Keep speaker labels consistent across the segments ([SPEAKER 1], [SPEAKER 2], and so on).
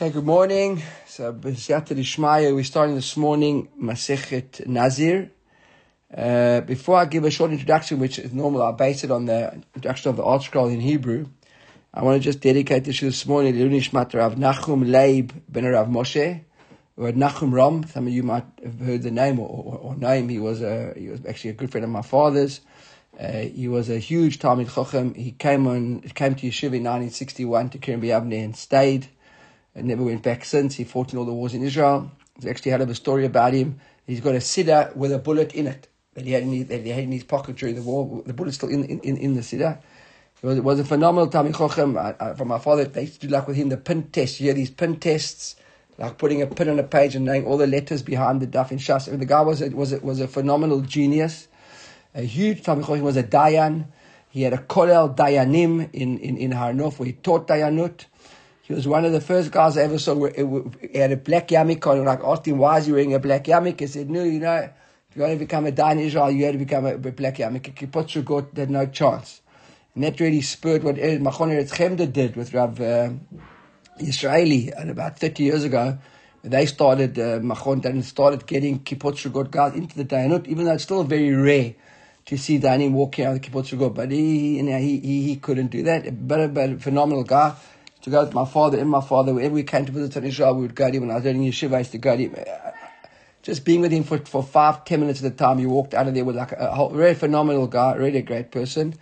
[SPEAKER 1] Okay, good morning. So, B'siyata Dishmaya, we're starting this morning Masechet Nazir. Uh, before I give a short introduction, which is normal, I base it on the introduction of the ArtScroll in Hebrew. I want to just dedicate this this morning to Lunishmat Rav Nachum Leib ben Rav Moshe, or Nachum Ram. Some of you might have heard the name or, or, or know him. He was a, he was actually a good friend of my father's. Uh, he was a huge Talmid Chochem. He came on, came to Yeshiva in 1961 to Kerem B'Yavne and stayed and never went back since. He fought in all the wars in Israel. There's actually had a story about him. He's got a siddur with a bullet in it that he had in his, that he had in his pocket during the war. The bullet's still in in, in the siddur. It was, it was a phenomenal Talmid Chochem. I, I, from my father, they used to do like with him the pin test. You hear these pin tests, like putting a pin on a page and knowing all the letters behind the daf in Shas. I mean, the guy was a, was a, was a phenomenal genius, a huge Chochem. He was a Dayan. He had a Kolel Dayanim in, in, in Har Nof where he taught Dayanut. He was one of the first guys I ever saw he had a black yarmulke on. Like asked him, why is he wearing a black yarmulke? He said, no, you know, if you want to become a in Israel, you had to become a black yarmulke. Kipputz got had no chance. And that really spurred what Machon Eretz Chemda did with Rav uh, Israeli and about 30 years ago. They started, uh, Machon and started getting Kipputz got guys into the Dayanut, even though it's still very rare to see Dayanim walking out of the Kipputz But he, you know, he, he, he couldn't do that. But, but a phenomenal guy to go with my father and my father. Whenever we came to visit in Israel, we would go to him. When I was learning yeshiva, I used to go to him. Just being with him for, for five, ten minutes at a time, he walked out of there with like a, whole, really phenomenal guy, really a great person.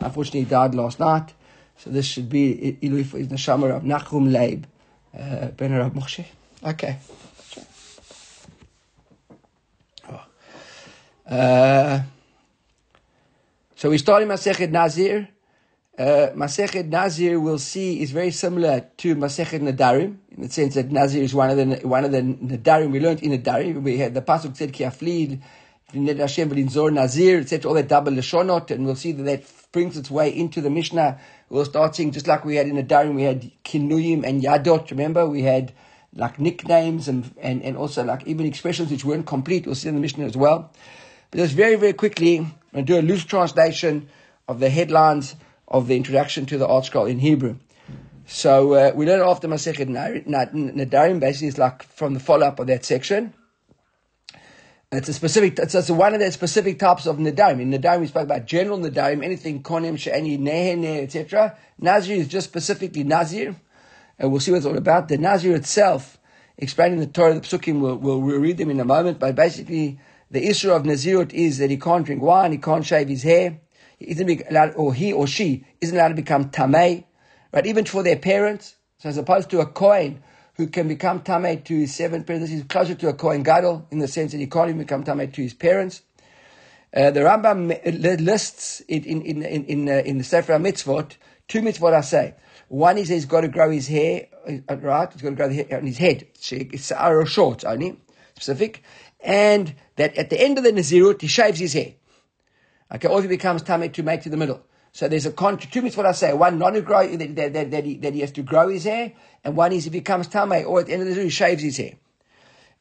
[SPEAKER 1] Unfortunately, he died last night. So this should be Ilui for his neshama of Nachum Leib, uh, Ben Rav Moshe. Okay. Oh. Uh, so we started Masechet Nazir. Uh, Masechet Nazir, we'll see, is very similar to Masechet Nadarim in the sense that Nazir is one of the one of the Nadarim we learned in Nadarim. We had the pasuk said Ki Aflid, Hashem Zor Nazir, etc. All that double lashonot, and we'll see that that brings its way into the Mishnah. We'll start seeing just like we had in Nadarim, we had Kinuyim and Yadot. Remember, we had like nicknames and, and, and also like even expressions which weren't complete. We'll see in the Mishnah as well. But just very, very quickly, I'm going to do a loose translation of the headlines of the introduction to the ArtScroll in Hebrew. So uh, we learn after Masechet Nadarim, basically it's like from the follow-up of that section. It's a specific, it's, it's one of the specific types of Nadarim. In Nadarim we spoke about general Nadarim, anything Konim, She'ani, Nehene, etc. Nazir is just specifically Nazir. And we'll see what it's all about. The Nazir itself, explaining the Torah, the Psukim, we'll, we'll read them in a moment, but basically the issue of Nazirut is that he can't drink wine, he can't shave his hair, isn't allowed, or he or she isn't allowed to become tamei, right? Even for their parents. So as opposed to a Kohen who can become tamei to his seven parents, he's closer to a Kohen Gadol in the sense that he can't even become tamei to his parents. Uh, the Rambam lists it in in in in, uh, in the Sefer Mitzvot two mitzvot I say. One is he's got to grow his hair, uh, right? He's got to grow the hair on his head. It's or short only, specific. And that at the end of the Nazirut, he shaves his hair. Okay, or if he becomes tamei to make to the middle. So there's a con- two mitzvot I say. One, not to grow, that, that, that, that, he, that he has to grow his hair, and one is if he becomes tamei, or at the end of the day, he shaves his hair.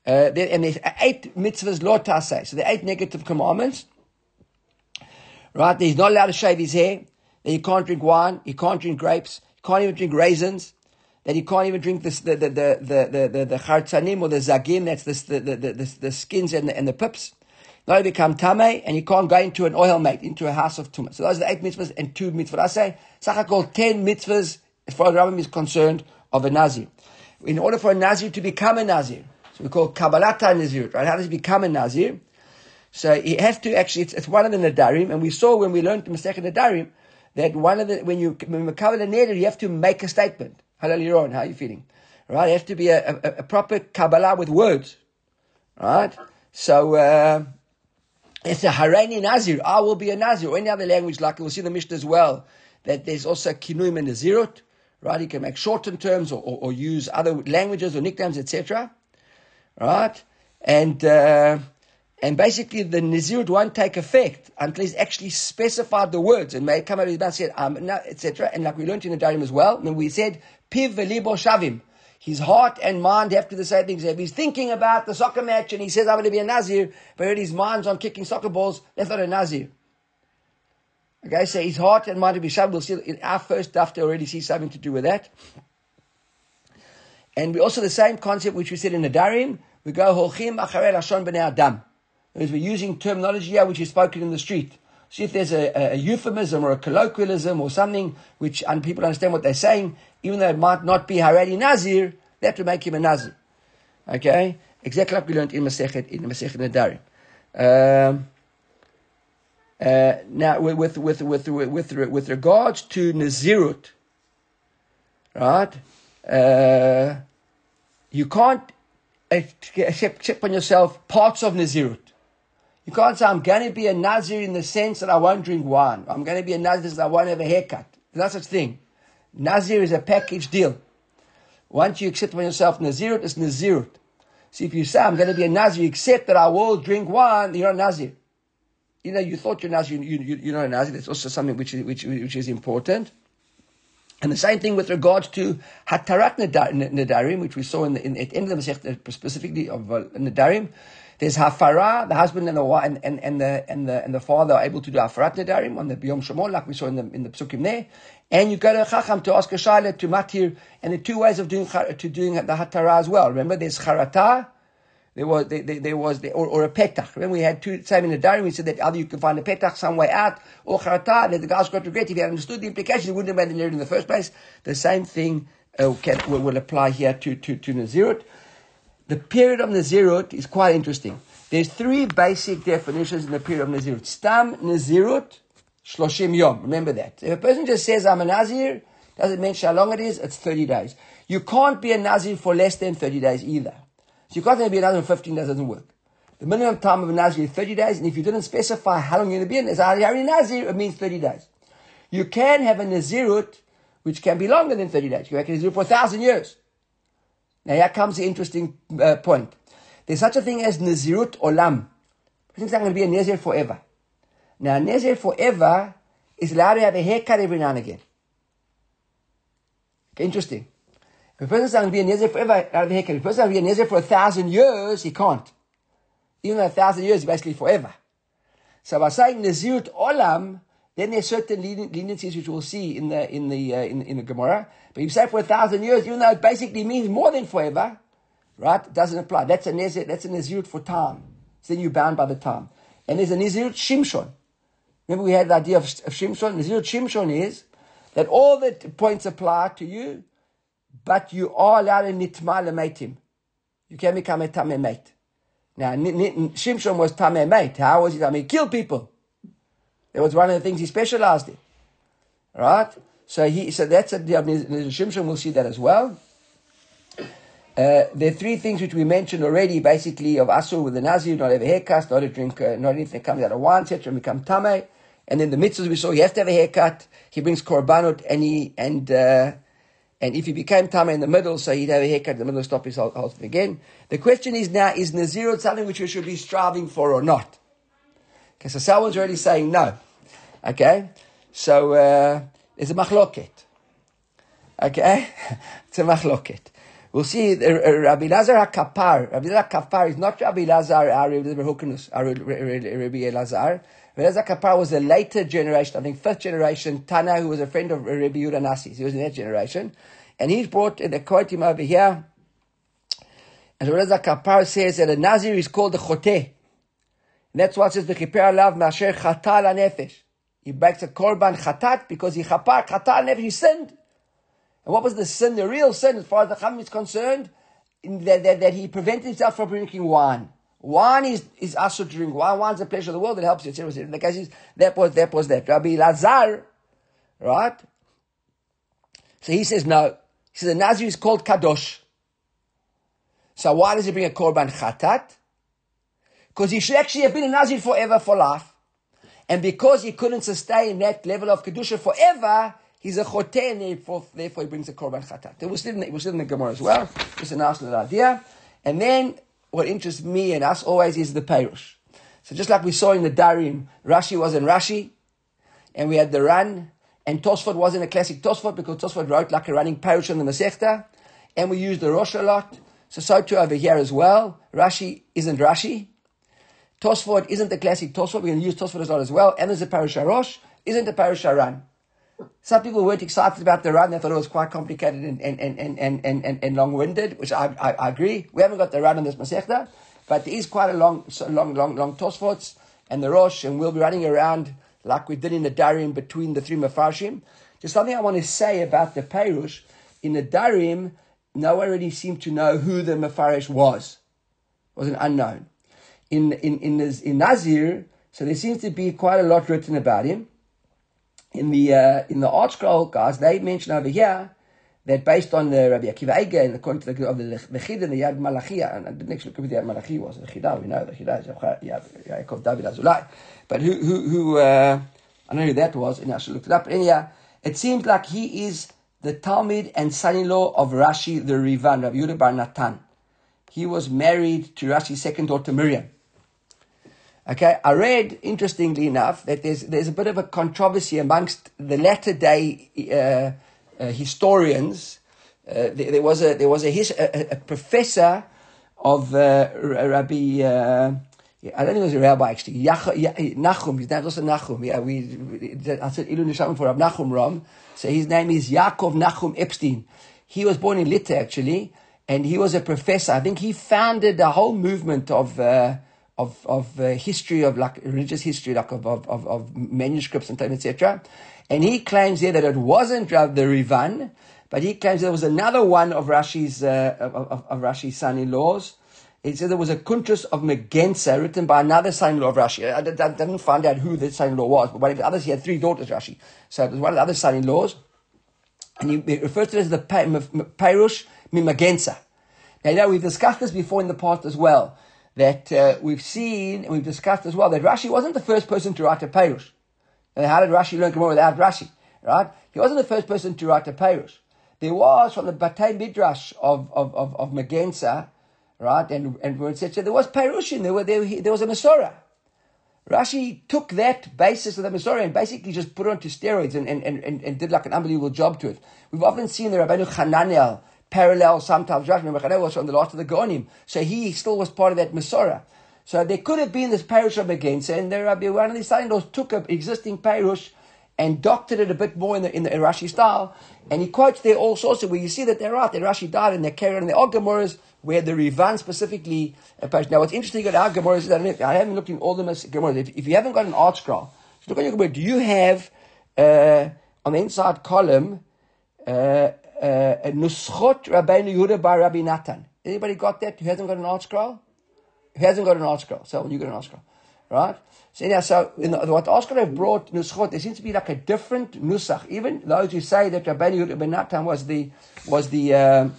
[SPEAKER 1] Uh, there, and there's eight mitzvahs lot say. So the eight negative commandments. Right, he's not allowed to shave his hair. That he can't drink wine. He can't drink grapes. He can't even drink raisins. That he can't even drink this, the the the the the the, the chartzanim or the zagim. That's this, the, the, the, the, the skins and the, and the pips. Now you become tame, and you can't go into an oil mate, into a house of tumah. So those are the eight mitzvahs and two mitzvahs. I say, called ten mitzvahs, as far as is concerned, of a Nazir. In order for a Nazir to become a Nazir, so we call Kabbalata Nazir, right? How does he become a Nazir? So he has to actually, it's, it's one of the Nadarim, and we saw when we learned the Masechet Nadarim, that one of the, when you, when you cover the Neder, you have to make a statement. Hello, Liron, how are you feeling? Right? It has to be a, a, a proper Kabbalah with words. Right? So, uh, it's a Harani Nazir. I will be a Nazir. Or any other language, like we'll see in the Mishnah as well, that there's also Kinuim and Nazirut. Right? You can make shortened terms or, or, or use other languages or nicknames, etc. Right? And, uh, and basically the Nazirut won't take effect until he's actually specified the words and may come out of his mouth said, um, etc. And like we learned in the Darim as well, and we said, Piv velibo shavim his heart and mind have to the same things. If he's thinking about the soccer match and he says, I'm going to be a Nazir, but his mind's on kicking soccer balls, that's not a Nazir. Okay, so his heart and mind to be shaved. We'll see in our first daf already see something to do with that. And we also the same concept which we said in Nadarim, we go holchim acharei lashon b'nei adam. Because we're using terminology here which is spoken in the street. See if there's a, a, euphemism or a colloquialism or something which people understand what they're saying, even though it might not be Haredi Nazir, that would make him a Nazir. Okay? Exactly like we learned in Masechet, in Masechet Nadarim. Um, uh, now, with, with, with, with, with, regards to Nazirut, right, uh, you can't accept, on yourself parts of Nazirut. You can't say, I'm going to be a Nazir in the sense that I won't drink wine. I'm going to be a Nazir that I won't have a haircut. There's no such thing. Nazir is a package deal. Once you accept for yourself Nazirut, it's Nazirut. See, if you say, I'm going to be a Nazir, accept that I will drink wine, you're a Nazir. You know, you thought you're Nazir, you, you, you're not a Nazir. That's also something which is, which, which is important. And the same thing with regards to Hatarat Nadarim, which we saw in the, in, at the end of the Masech, specifically of uh, Nadarim. There's Hafara, the husband and the and, and, and the and the and the father are able to do Hafarat Nadarim on the Biyom Shemol, like we saw in the in the Psukim there. And you go to Chacham to ask a Shaila to Matir, and the two ways of doing to doing the Hatara as well. Remember, there's Charata, there was there, there was the, or, or, a petach. Remember, we had two same in the diary. We said that either you can find a petach some way out, or charata. That the guys got regret if he had understood the implication, he wouldn't have made the in the first place. The same thing uh, can, will, will, apply here to to to Nazirut. The period of Nazirut is quite interesting. There's three basic definitions in the period of Nazirut. Stam Nazirut, Shloshim Yom. Remember that. If a person just says I'm a Nazir, doesn't mention how long it is. It's 30 days. You can't be a Nazir for less than 30 days either. So you can't be a Nazir for 15 days, doesn't work. The minimum time of a Nazir is 30 days, and if you didn't specify how long you're going to be in, as a Nazir, it means 30 days. You can have a Nazirut, which can be longer than 30 days. You can have a Nazirut for a thousand years. Now here comes the interesting uh, point. There's such a thing as Nazirut Olam. Which means I'm going to be a Nazir forever. Now, Nazir forever is allowed to have a haircut every now and again. Okay, interesting. If a person's going to be a Nazir forever, out of haircut. If a person's going to be a Nazir for a thousand years, he can't. Even though a thousand years is basically forever. So by saying Nazirut Olam, then there's certain leniencies which we'll see in the in the uh, in, in the Gemara. But if you say for a thousand years, even though it basically means more than forever, right? It doesn't apply. That's a Nazir, that's a Nazirut for time. So then you're bound by the time. And there's a Nazirut Shimshon. Remember we had the idea of, of Shimshon? Nazirut Shimshon is that all the points apply to you, but you are allowed to nitma lemeitim. You can become a tameh mate. Now, Shimshon was tameh mate. How was he tameh? He killed people. That was one of the things he specialized in. Right? So he, so that's a, Shimshon will see that as well. Uh, there are three things which we mentioned already, basically, of Asur with the Nazir, not have a haircut, not to drink, uh, not anything that comes out of wine, etc., and become Tameh. And then the mitzvahs we saw, he has to have a haircut, he brings Korbanot, and he, and, uh, and if he became Tama in the middle, so he'd have a haircut in the middle, stop his whole again. The question is now, is Nazirut something which we should be striving for or not? Okay, so someone's already saying no. Okay? So, uh, there's a machloket. Okay? it's a machloket. We'll see uh, uh, Rabbi Lazar HaKapar. Rabbi Lazar HaKapar is not Rabbi Lazar, Rabbi Hukanus, Rabbi Lazar. Rabbi Lazar HaKapar was a later generation, I think fifth generation, Tana, who was a friend of Rabbi Yehuda Nasi. He was in that generation. And he's brought, in the him over here, and Lazar HaKapar says that a Nazir is called a Choteh. And that's why it says, the Kippur Alav Masher Chatal Nefesh. He breaks a korban chatat because he chapar chatat nefesh, he sinned. And what was the sin, the real sin, as far as the Chacham is concerned? That, that, that, he prevented himself from drinking wine. Wine is, is also to drink wine. Wine's a pleasure of the world. It helps you. The guy says, that was, that was that. Rabbi Lazar, right? So he says, no. He says, the Nazir is called Kadosh. So why does he bring a Korban Chatat? Because he should actually have been a Nazir forever for life. And because he couldn't sustain that level of Kedusha forever, He's a choteh, and therefore, therefore he brings a korban chatat. It was still still in the Gemara as well. Just a nice little idea. And then what interests me and us always is the Perush. So just like we saw in the Darim, Rashi was in Rashi, and we had the Ran, and Tosfot wasn't a classic Tosfot because Tosfot wrote like a running Peirush on the Masechta, and we use the Rosh a lot. So so too over here as well. Rashi isn't Rashi. Tosfot isn't the classic Tosfot. We're going to use Tosfot as well as well. And there's a Parish Rosh, isn't a Parish Ran. Some people weren't excited about the run. They thought it was quite complicated and, and, and, and, and, and, and long-winded, which I, I, I, agree. We haven't got the run on this Masechta, but there is quite a long, long, long, long Tosfots and the Rosh, and we'll be running around like we did in the Darim between the three Mefarshim. Just something I want to say about the Perush. In the Darim, no one really seemed to know who the Mefarish was. It was an unknown. In, in, in, in Nazir, so there seems to be quite a lot written about him in the uh, in the ArtScroll guys, they mention over here that based on the Rabbi Akiva Eiger and according to the, of the Lechid and the Yad Malachia, and the next look at the Yad Malachi was the Chidah, we know the Chidah is Yaakov David Azulai, but who who who uh, I don't know who that was, and I should look it up. But anyhow, it seems like he is the Talmid and son-in-law of Rashi the Rivan, Rabbi Yehuda Bar Natan. He was married to Rashi's second daughter Miriam. Okay, I read, interestingly enough, that there's, there's a bit of a controversy amongst the latter day uh, historians. Uh, there, there, was a there was a, his, a, a professor of uh, Rabbi. Uh, I don't think it was a rabbi actually. Yach, Nachum, his name was Nachum. Yeah, we, I said Ilu Nishalim for Rabbi Nachum Ram. So his name is Yaakov Nachum Epstein. He was born in Lita actually, and he was a professor. I think he founded a whole movement of uh, of of uh, history of like religious history, like of of, of, of manuscripts and etc. And he claims here that it wasn't Rav the Rivan, but he claims there was another one of Rashi's uh, of, of, Rashi's son-in-laws. He said there was a Kuntras of Magensa written by another son-in-law of Rashi. I, I, I, didn't find out who the son-in-law was, but one of the others, he had three daughters, Rashi. So it was one of the other son-in-laws. And he, he refers to it as the Peirush Mimagensa. Now, you know, we've discussed this before in the past as well that uh, we've seen and we've discussed as well that Rashi wasn't the first person to write a Perush. And how did Rashi learn Gemara without Rashi? Right? He wasn't the first person to write a Perush. There was from the Batei Midrash of, of, of, of Megensa, right, and, and etc., there was Perushin, there, were, there, there was a Masorah. Rashi took that basis of the Masorah and basically just put it onto steroids and, and, and, and did like an unbelievable job to it. We've often seen the Rabbeinu Hananiel parallel sometimes. Rashi Mechane was from the last of the Gonim, so he still was part of that Masorah. So there could have been this Parush of against, and there Rabbi one of these those took an existing Parush and doctored it a bit more in the in the Rashi style, and he quotes there all sorts of where you see that they're right, that Rashi died and they're carried on the Ogamoras, where the Rivan specifically approached. Now what's interesting about our is that I haven't looked in all the Gemaras. If, if you haven't got an ArtScroll, look at your Gemara. Do you have uh, on the inside column uh, uh, Nuschot Rabbeinu Yehuda Bar Rabbi Natan. Anybody got that? Who hasn't got an ArtScroll? Who hasn't got an ArtScroll? So you get an ArtScroll, right? So yeah, so in the, what ArtScroll have brought Nuschot, there seems to be like a different Nusach. Even those who say that Rabbeinu Yehuda Bar Natan was the was the uh,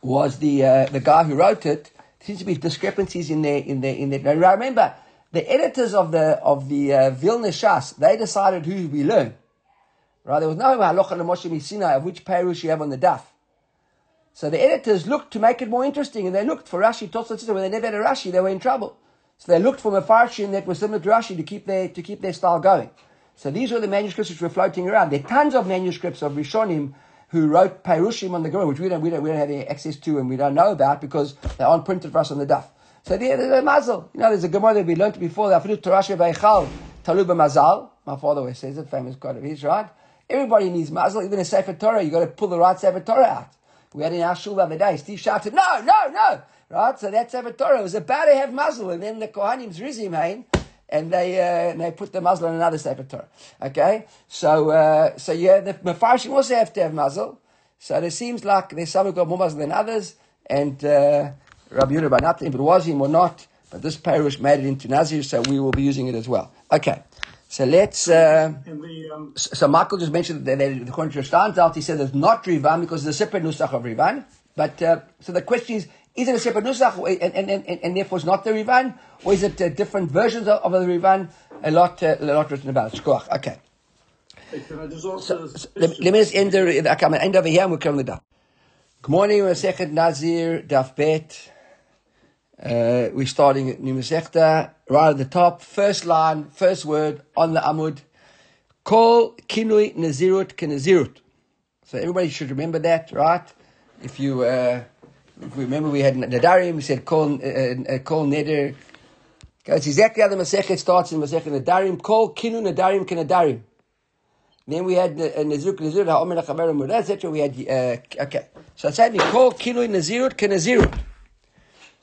[SPEAKER 1] was the uh, the guy who wrote it. There seems to be discrepancies in there in there in there. Now remember, the editors of the of the uh, Vilna Shas, they decided who we learn. Right? There was no halacha Moshe Sinai of which perush you have on the daf. So the editors looked to make it more interesting, and they looked for Rashi, Tosfot, when they never had a Rashi, they were in trouble. So they looked for a Mefarshim that was similar to Rashi to keep their, to keep their style going. So these were the manuscripts which were floating around. There are tons of manuscripts of Rishonim who wrote Perushim on the Gemara, which we don't, we don't, we don't have any access to and we don't know about because they aren't printed for us on the daf. So there's a mazel. You know, there's a Gemara that we learned before, the Afilut Tarash Beichal, Taluba Mazal. My father always says it, famous quote of his, right? Everybody needs mazel, even a Sefer Torah. You've got to pull the right Sefer Torah out. We had in our shul the other day. Steve shouted, "No, no, no!" Right. So that Sefer Torah It was about to have muzzle, and then the Kohanim's rizim hein, and they uh, and they put the muzzle on another Sefer Torah. Okay. So uh, so yeah, the Mefarshim also have to have muzzle. So it seems like there's some who got more muzzle than others, and uh, Rabbi Yehuda nothing, if it was him or not, but this parish made it into Nazir, so we will be using it as well. Okay. So let's. Uh, the, um, so Michael just mentioned that, according to Standout, he said it's not Rivan because it's a separate nusach of Rivan. But uh, so the question is: Is it a separate nusach, and, and, and, and therefore it's not the Rivan, or is it uh, different versions of, of the Rivan? A lot, uh, a lot written about. Shkoach. Okay. so, so let, let, me just end the. Okay, I'm end over here and we'll come to the. Good morning, Masechet Nazir Daf Bet. Uh, we're starting at Nimasechta, right at the top, first line, first word on the Amud. Call kinui nazirut kenazirut. So everybody should remember that, right? If you, uh, if remember, we had Nadarim, we said call, uh, uh, call neder. It's exactly how the Masechet starts in Masechet Nadarim. Call kinu nadarim kenadarim. Then we had uh, Nazir, Nazir, Ha'omer, Chamer, Mudah, etc. We had, uh, okay. So it's saying, call Kinui Nazirut, Kenazirut.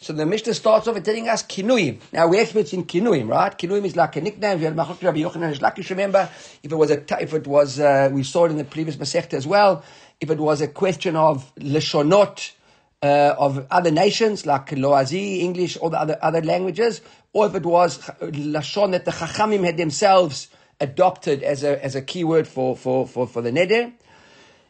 [SPEAKER 1] So the Mishnah starts off telling us kinuim. Now we're experts in kinuim, right? Kinuim is like a nickname. We had Rabbi Yochanan Lakish. Remember, if it was a, if it was, uh, we saw it in the previous Masechta as well. If it was a question of leshonot uh, of other nations like Loazi, English, or the other other languages, or if it was lashon that the Chachamim had themselves adopted as a as a keyword for for for, for the neder.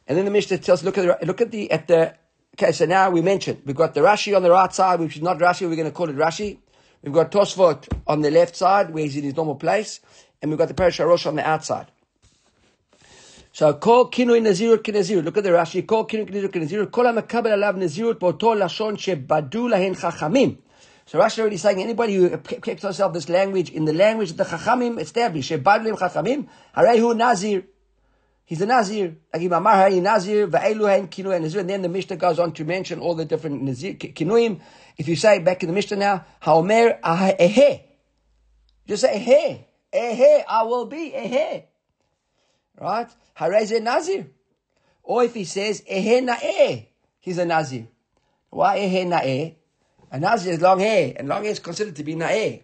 [SPEAKER 1] And then the Mishnah tells, look at the, look at the at the Okay, so now we mentioned we've got the Rashi on the right side, which is not Rashi. We're going to call it Rashi. We've got Tosfot on the left side, where he's in his normal place, and we've got the Parashat Rosh on the outside. So call kinui nazirut kinazirut. Look at the Rashi. Call kinui nazirut kinazirut. Kol hamakabel alav nazirut boto lashon shebadu lahen chachamim. So Rashi already saying anybody who keeps herself this language in the language of the chachamim established shebadu lahen chachamim harehu nazir. He's a Nazir. Like Imam Nazir, Va'elu Kinu and Nazir. And then the Mishnah goes on to mention all the different Nazir, Kinuim. If you say back in the Mishnah now, Haomer Ehe. Just say Ehe. Ehe, I will be Ehe. Right? Hareze Nazir. Or if he says Ehe Na'eh, he's a Nazir. Why Ehe Na'eh? A Nazir is long hair, and long hair is considered to be Na'eh.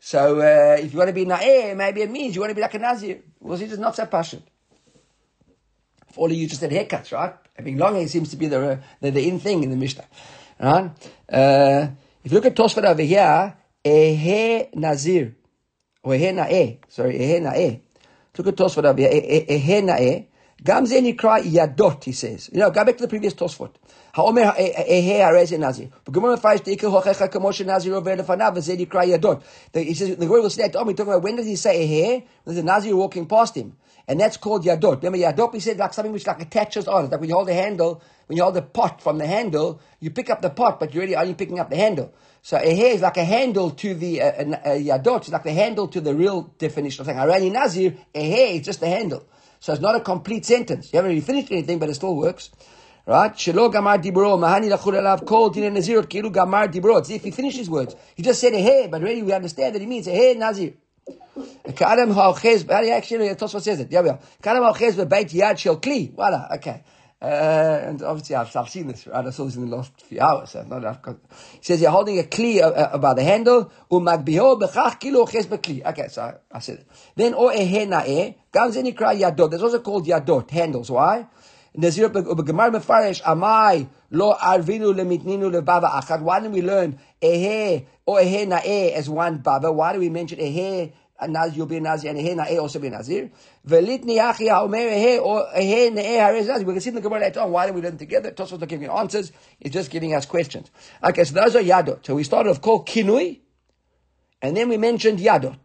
[SPEAKER 1] So uh, if you want to be Na'eh, maybe it means you want to be like a Nazir. Well, he's just not so passionate all of you just had haircuts, right? Having long hair seems to be the, the, the in thing in the Mishnah, right? Uh, if you look at Tosfot over here, Ehe Nazir, or Ehe Na'e, sorry, Ehe Na'e. Look at Tosfot over here, Ehe Na'eh. Gamze Nikra Yadot, he says. You know, go back to the previous Tosfot. Ha'omer Ehe Hareze Nazir. V'gumon Faish Deike Hochecha Kamoshe Nazir Over Lefanav V'ze Nikra Yadot. He says, the Gemara will say that, oh, we're talking about when does he say Ehe? There's a Nazir walking past him. And that's called yadot. Remember, yadot, we said, like something which like attaches on. It's like when you hold the handle, when you hold the pot from the handle, you pick up the pot, but you're really only picking up the handle. So a hair is like a handle to the uh, uh, yadot. It's like the handle to the real definition of saying Harani Nazir. A hair is just a handle. So it's not a complete sentence. You haven't really finished anything, but it still works. Right? Shelo gamar dibro, mahani lachur alav kol dine nazirot kilu gamar dibro. See if he finished his words. He just said a hair, but really we understand that he means a hair nazir. Kadam ha'ochez, actually, Tosfot says it. Yeah, yeah. Kadam ha'ochez be'beit yad shel kli. Voila, okay. Uh, and obviously, I've, I've seen this. Right? I saw this in the last few hours. So not, I've got, he says you're holding a kli uh, uh, by the handle. Umagbiho bechach kilo ches bekli. Okay, so I, I said it. Then o ehe na'eh. Gam zenikra yadot. There's also called yadot, handles. Why? Nazir b'gemar mefarish amai lo arvinu lemitninu lebava achad. Why didn't we learn ehe or ehe na'eh as one baba? Why do we mention ehe Naz you'll be a Nazir, and Ehe Na'eh also be a Nazir. Velit Niyachi HaOmer Ehe, or Ehe Na'eh Nazir. We can see in the Gemara later on, why do we learn together? Tosfos not giving answers, he's just giving us questions. Okay, so those are Yadot. So we started off called Kinui, and then we mentioned Yadot.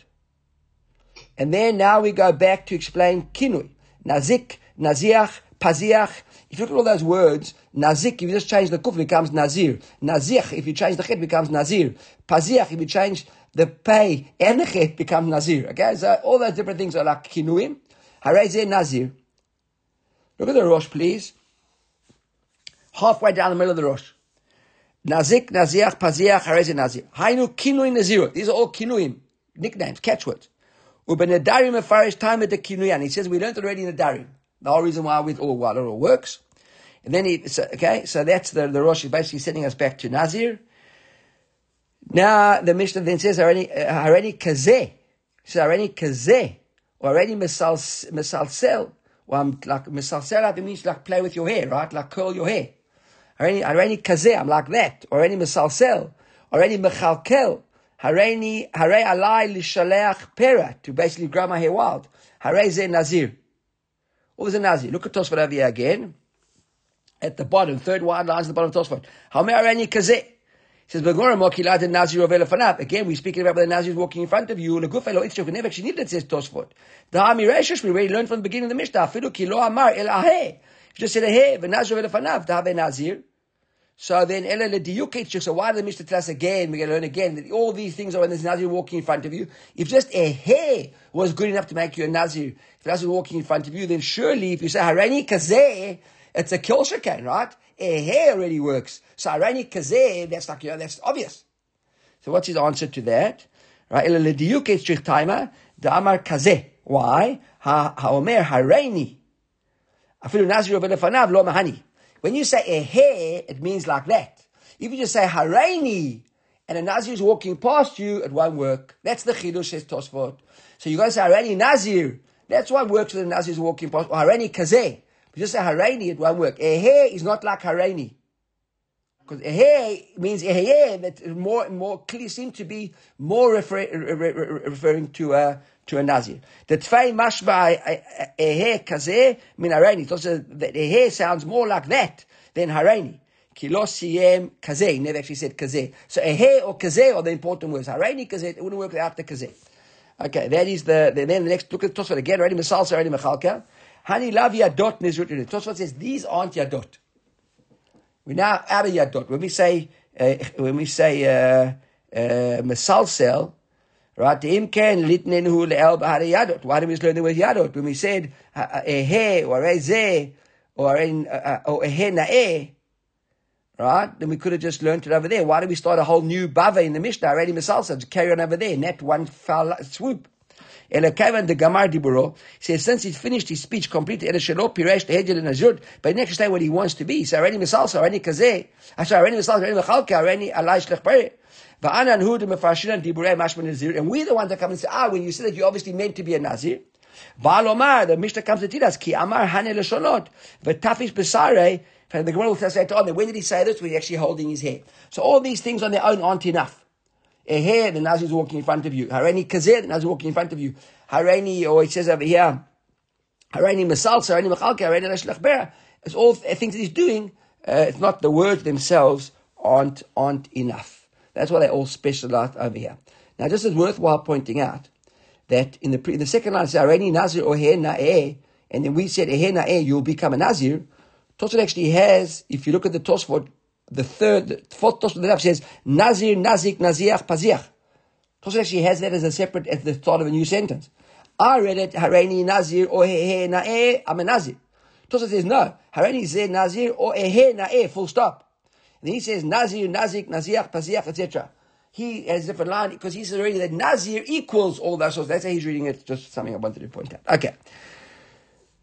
[SPEAKER 1] And then now we go back to explain Kinui. Nazik, Naziach, Paziach. If you look at all those words, Nazik, if you just change the kuf, becomes Nazir. Nazich, if you change the chet, becomes Nazir. Paziach, if you change the pay and the chet become Nazir. Okay, so all those different things are like kinuim. Hareze Nazir. Look at the Rosh, please. Halfway down the middle of the Rosh. Nazik, Naziach, Paziach, Hareze Nazir. Hainu kinuim Nazir. These are all kinuim, nicknames, catchwords. Ubenedarim Mefarish time at the. He says we learned already in the Darim. The whole reason why with all why it all works. And then he, so, okay, so that's the, the Rosh is basically sending us back to Nazir. Now the Mishnah then says already already kazeh. So already kazeh or already misal. Well, I'm like misalsel. It means like play with your hair, right? Like curl your hair. Already already kazeh. I'm like that. or Already misalsel. Already mechalkel. Hareni hare alai lishaleach pera to basically grow my hair wild. Hare ze nazir. What was a nazir? Look at Tosfot over here again. At the bottom, third one lines at the bottom of Tosfot. Hame areni kazeh says, Again, we're speaking about the Nazir is walking in front of you. The never actually needed it, says Tosfot. The Hami Reshish, we already learned from the beginning of the Mishnah. Afilu ki lo amar el aheh. just said aheh, v'nazir v'lefanav, a Nazir. So then, so why did the Mishnah tell us again, we're going to learn again, that all these things are when there's Nazir walking in front of you. If just a hair was good enough to make you a Nazir, if Nazir walking in front of you, then surely if you say Harani Kazeh, it's a kill right? A hair already works. So Arani Kazeh, that's like, you know, that's obvious. So what's his answer to that? Right? The Amar Kazeh. Why? Haomer hareini. Afilu nazir v'lefanav lo mahani. When you say ehe, it means like that. If you just say hareini, and a nazir is walking past you, it won't work. That's the chidush says Tosfot. So you got to say hareini nazir. That's what works when the nazir is walking past. Or hareini kazeh. But just say hareini, it won't work. Ehe is not like hareini. Because ehe means ehe that more and more clearly seem to be more refer, referring to a to a nazir. The tfei mashba ehe kazeh min hareni. Also, that ehe sounds more like that than hareni. Kilosiem kazeh. Never actually said kazeh. So ehe or kazeh are the important words. Hareni kazeh. It wouldn't work without the kazeh. Okay, that is the, the then the next look at Tosfot again. Already masalsa, already mechalka. Hani lav yadot nizrut. Tosfot says these aren't yadot. We're now out of Yadot. When we say, uh, when we say, uh, uh, Mesalsel, right? Why do we learn the word Yadot? When we said, ehe, eh, or eh, ze, or eh, in, uh, uh, or ehe na'eh, right? Then we could have just learned it over there. Why do we start a whole new bava in the Mishnah already Mesalsel? Just carry on over there, net one foul uh, swoop. Elakavan the Gamar Diburo says since he's finished his speech completely, Elashelo Piresh the Hegel and Azud, but next time what he wants to be. So already Misalsa, already Kazeh, Asha already Misalsa, already Mechalka, already Alai Shlech And we're the ones that come and say, ah, when you say that you're obviously meant to be a nazir. Va'alomar, the Mishnah comes to tell us, ki amar hane leshonot, v'tafish besare, and the Gemara will say to on when did he say this? When he's actually holding his hair. So all these things on their own aren't enough. Ehe, the Nazir is walking in front of you. Hareni Kazir, the Nazir is walking in front of you. Hareni, or it says over here, Hareni Masalsa, Hareni Machalka, Hareni Leshlach It's all things that he's doing. Uh, it's not the words themselves aren't, aren't enough. That's why they all specialize over here. Now, just as worthwhile pointing out that in the, in the second line it says, Hareni Nazir or Na'eh, and then we said, He Na'eh, you'll become a Nazir. Tosfot actually has, if you look at the Tosfot, the third, the fourth Tosfot the says Nazir, Nazik, Naziach, Paziach. Tosfot actually has that as a separate at the start of a new sentence. I read it Hareini Nazir or Hehe Na'eh. I'm a Nazir. Tosfot says no. Hareini Ze Nazir or Ehe Na'eh. Full stop. And he says Nazir, Nazik, Naziach, Paziach, etc. He has a different line because he says already that Nazir equals all that. So that's how he's reading it. Just something I wanted to point out. Okay.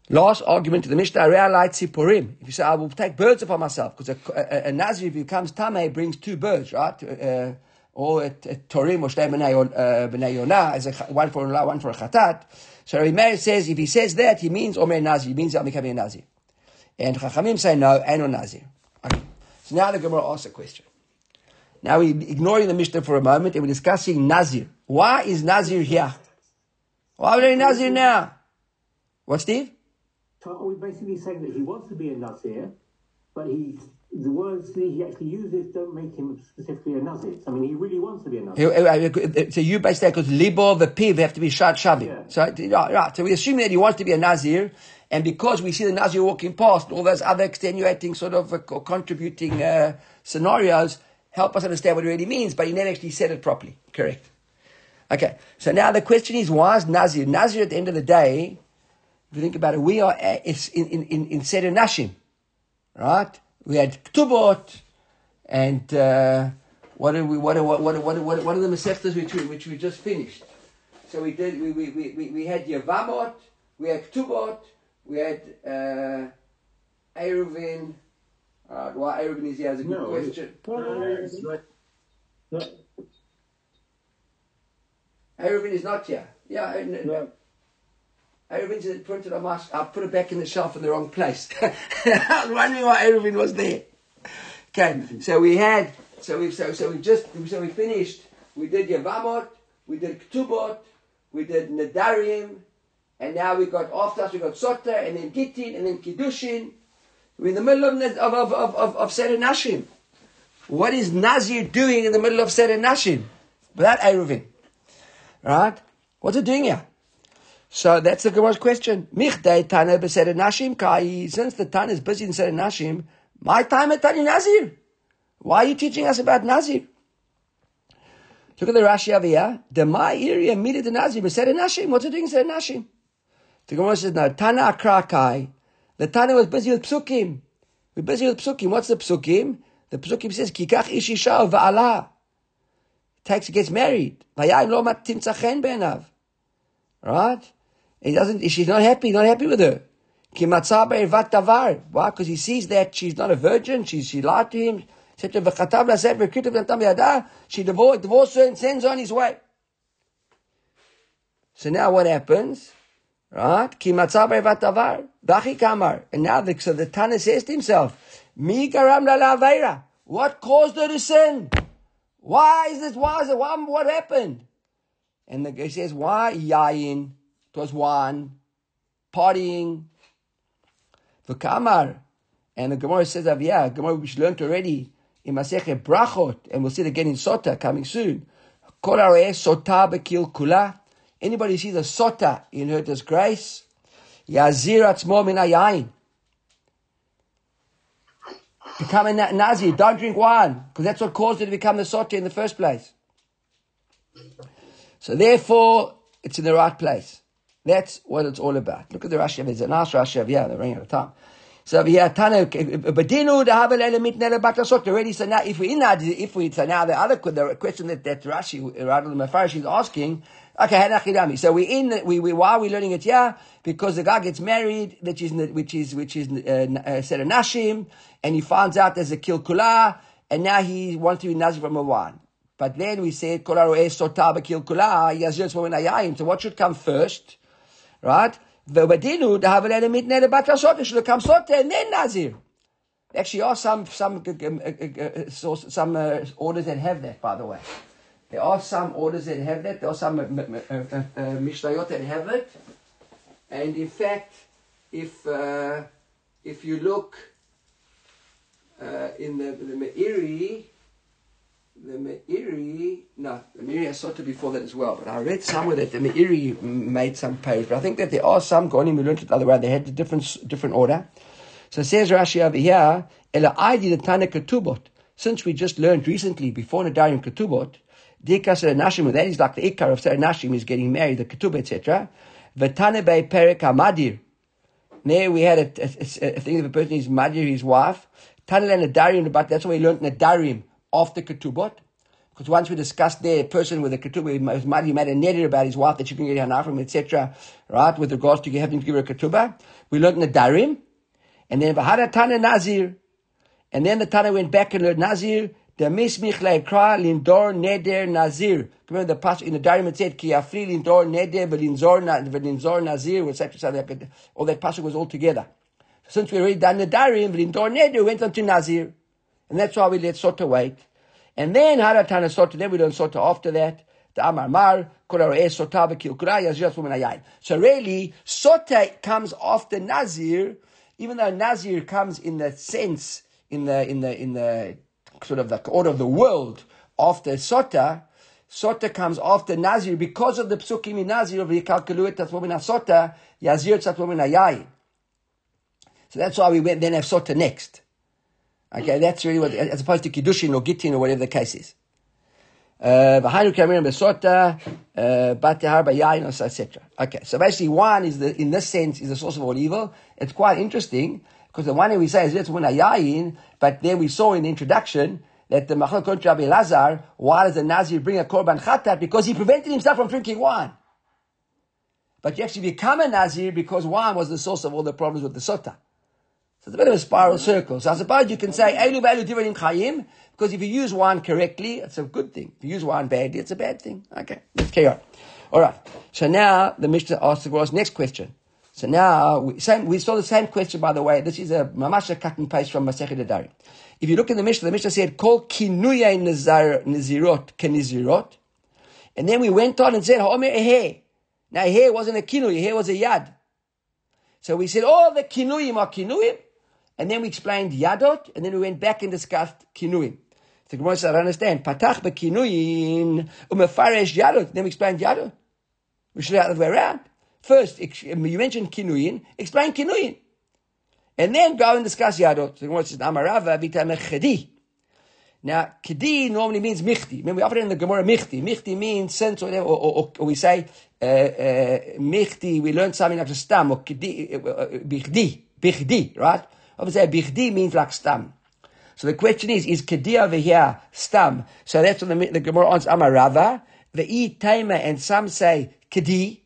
[SPEAKER 1] Last argument to the Mishnah, Realite Sipurim. If you say, I will take birds upon myself, because a, a, a, Nazir, if he becomes Tameh, brings two birds, right? Uh, or a, a Torim or Shtei B'nai Yonah, as a, one for a one for a Chatat. So Rabbi Meir says, if he says that, he means Omer Nazir, he means I'm becoming a Nazir. And Chachamim say, no, and no Nazir. So now the Gemara asks a question. Now we're ignoring the Mishnah for a moment and we're discussing Nazir. Why is Nazir here? Why are we Nazir now? What, Steve?
[SPEAKER 2] So we basically saying that he wants to be a Nazir, but he the words that he actually uses don't make him specifically a Nazir. I mean, he really wants to be a Nazir. Uh, uh,
[SPEAKER 1] so you basically, because libo, the piv we have to be shad shavi. Yeah. So, right, so we assume that he wants to be a Nazir, and because we see the Nazir walking past, all those other extenuating sort of uh, contributing uh, scenarios help us understand what it really means, but he never actually said it properly. Correct. Okay, so now the question is, why is Nazir? Nazir at the end of the day if you think about it, we are uh, in, in, in, in Seder Nashim, right? We had Ktubot, and uh, what are we, what are, what, what, what, what, what are the Masechtas which we, which we just finished? So we did, we, we, we, we had Yavamot, we had Ktubot, we had uh, Eruvin, uh, why Eruvin is here is a good no, question. No, Eruvin is not here. Yeah, no. Eruvin printed on my, I put it back in the shelf in the wrong place. I was wondering why Eruvin was there. Okay, so we had, so we, so, so we just, so we finished, we did Yavamot, we did Ktubot, we did Nadarim, and now we got, after us we got Sota, and then Gittin, and then Kiddushin. We're in the middle of, of, of, of, of, Seder Nashim. What is Nazir doing in the middle of Seder Nashim? Without Eruvin. Right? What's it doing here? So that's the Gemara's question. Michdei Tana b'Seder Nashim Kai. Since the Tana is busy in Seder Nashim, my time at Tani Nazir. Why are you teaching us about Nazir? Look at the Rashi over here. The my area the Nazir b'Seder Nashim. What's it doing in Seder Nashim? The Gemara says now, Tana Akra Kai. The Tana was busy with psukim. We're busy with psukim. What's the psukim? The psukim says Kikach ishisha va'ala. Takes gets married. Vayayim lo matim tzachen be'enav. Right? he doesn't, she's not happy, not happy with her. Why? Because he sees that she's not a virgin, she, she lied to him. She divorced, divorced her and sends her on his way. So now what happens? Right? Ki vatavar. Dachi kamar. And now the, so the Tana says to himself, Mi garam la What caused her to sin? Why is this? Why is it? Why, what happened? And the guy says, why? Yayin. It was one. Partying. V'kamar. And the Gemara says, yeah, Gemara which learned already in Masechet Brachot, and we'll see it again in Sota coming soon. Kol sota bekil kula. Anybody sees a sota in her disgrace, yazir atzmo min hayayin. Become a Nazi. Don't drink wine, because that's what caused her to become a sota in the first place. So therefore, it's in the right place. That's what it's all about. Look at the Rashi. There's a nice Rashi here. They're running out of time. So we have Tana, Badinu, the Havel Element Nele Batasot already. So now, if we in that, if we, so now the other, the question that, that Rashi, uh, rather than Mefarish is asking, Okay, Hanachidami. So we're in, we, we, why are we learning it? Yeah, because the guy gets married, which is, which is, which is, uh, uh said Nashim, and he finds out there's a Kilkula, and now he wants to be Nazir from a wine. But then we said, Sotaba Kilkula, Yazir Swomenayayim. So what should come first? Right? V'badinu, dahavalele mitnele batrasot, shulukam sote, and then Nazir. Actually, are some, some, uh, uh, uh, uh some orders that have that, by the way. There are some orders that have that. There are some uh, uh, mishnayot that have it. And in fact, if uh, if you look uh, in the, the Meiri, the Meiri, no, the Meiri I saw it before that as well, but I read somewhere that the Meiri made some page, but I think that there are some Gonim who learned it the other way, they had a different, different order. So says Rashi over here, Ela Aidi the Tana Ketubot, since we just learned recently, before Nadarim Ketubot, Dika Nashim, that is like the Ikar of Nashim is getting married, the Ketubah, etc. Vatane Bei Perek HaMadir, there we had a, a, a, thing of a person, his Madir, his wife, Tanel Nadarim, but that's why we learned Nadarim, the ketubot. Because once we discussed there, a person with a ketubah, he might, he made a neder about his wife that she can get her from, etc. Right, with regards to having to give her a ketubah. We learned in the darim, and then Vahara Tana Nazir, and then the Tana went back and learned Nazir. The mismich leikra lindor neder nazir. Remember the passage in the Darim it said ki afri lindor neder v'linzor nazir, etc. etc. All that passage was all together. Since we already done the Darim, lindor neder went on to nazir. And that's why we let Sota wait. And then Haratana Sota, then we learn Sota after that. The Amar Mar, So really, Sota comes after Nazir, even though Nazir comes in the sense, in the, in the, in the, sort of the order of the world after Sota, Sota comes after Nazir because of the psukim in Nazir of Yikalkaluet Tatzmomin Sota, Yazir Tatzmomin Ayayin. So that's why we went then have Sota next. Okay, that's really what, as opposed to Kiddushin or Gittin or whatever the case is. Uh, etc. Okay, so basically one is the, in this sense, is the source of all evil. It's quite interesting, because the one thing we say is it's when yayin, but then we saw in the introduction that the Machlok Rabbi Lazar, why does the Nazir bring a Korban Khatat? Because he prevented himself from drinking wine. But you actually become a Nazir because wine was the source of all the problems with the Sota. So it's a bit of a spiral circle. So I suppose you can say, Elu Elu Divarim Chayim, because if you use wine correctly, it's a good thing. If you use wine badly, it's a bad thing. Okay, let's carry on. Alright, so now the Mishnah asks the next question. So now, we, same, we saw the same question, by the way. This is a mamasha cut and paste from Masechet Adarim. If you look in the Mishnah, the Mishnah said, Kol kinuya nizirot kenizirot. And then we went on and said, Homer ehe. Now, ehe wasn't a kinuy, ehe was a yad. So we said, all the kinuyim are kinuyim. And then we explained Yadot, and then we went back and discussed Kinuim. The Gemara said, I understand. Patach bekinuin umefaresh Yadot. Then we explained Yadot. We should have the other way around. First, you mentioned Kinuin, explain Kinuin. And then go and discuss Yadot. The Gemara says, Amarava. Now, kedi normally means michti. Remember, we often in the Gemara michti. Michti means sense, or, or, or, or we say uh, uh, michti. We learn something after stam or kedi, uh, uh bichdi, bichdi, right? Obviously, bichdi means like stam. So the question is, is kedi over here stam? So that's what the, the Gemara answers, Amarava, the e and some say kedi,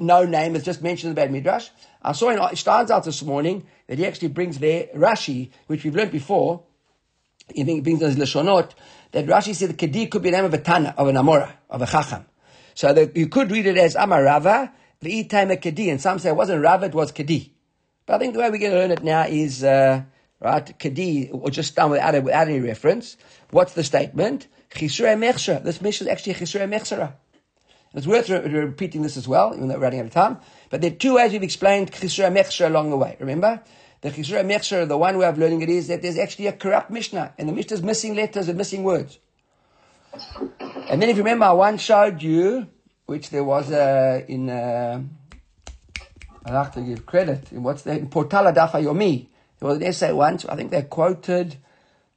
[SPEAKER 1] no name, is just mentioned in the Beit Midrash. I saw in Steinsaltz this morning that he actually brings there Rashi, which we've learned before. He brings as Lashonot, that Rashi said the Kedi could be the name of a Tana, of an Amora, of a Chacham. So that you could read it as Amarava, the Itama Kedi, and some say it wasn't Rava, it was Kedi. But I think the way we're going to learn it now is, uh, right, Kedi, or just done without, without any reference. What's the statement? Chisra Mechsha. This mission is actually Chisra Mechsara. It's worth re- repeating this as well, even though we're running out of time. But there are two ways we've explained Chisra Mechsara along the way. Remember? The Chisra Mechsara, the one way of learning it is that there's actually a corrupt Mishnah, and the Mishnah is missing letters and missing words. And then if you remember, I once showed you, which there was uh, in, uh, I have to give credit, in what's the, in Portala Dafa Yomi. There was an essay once, I think they quoted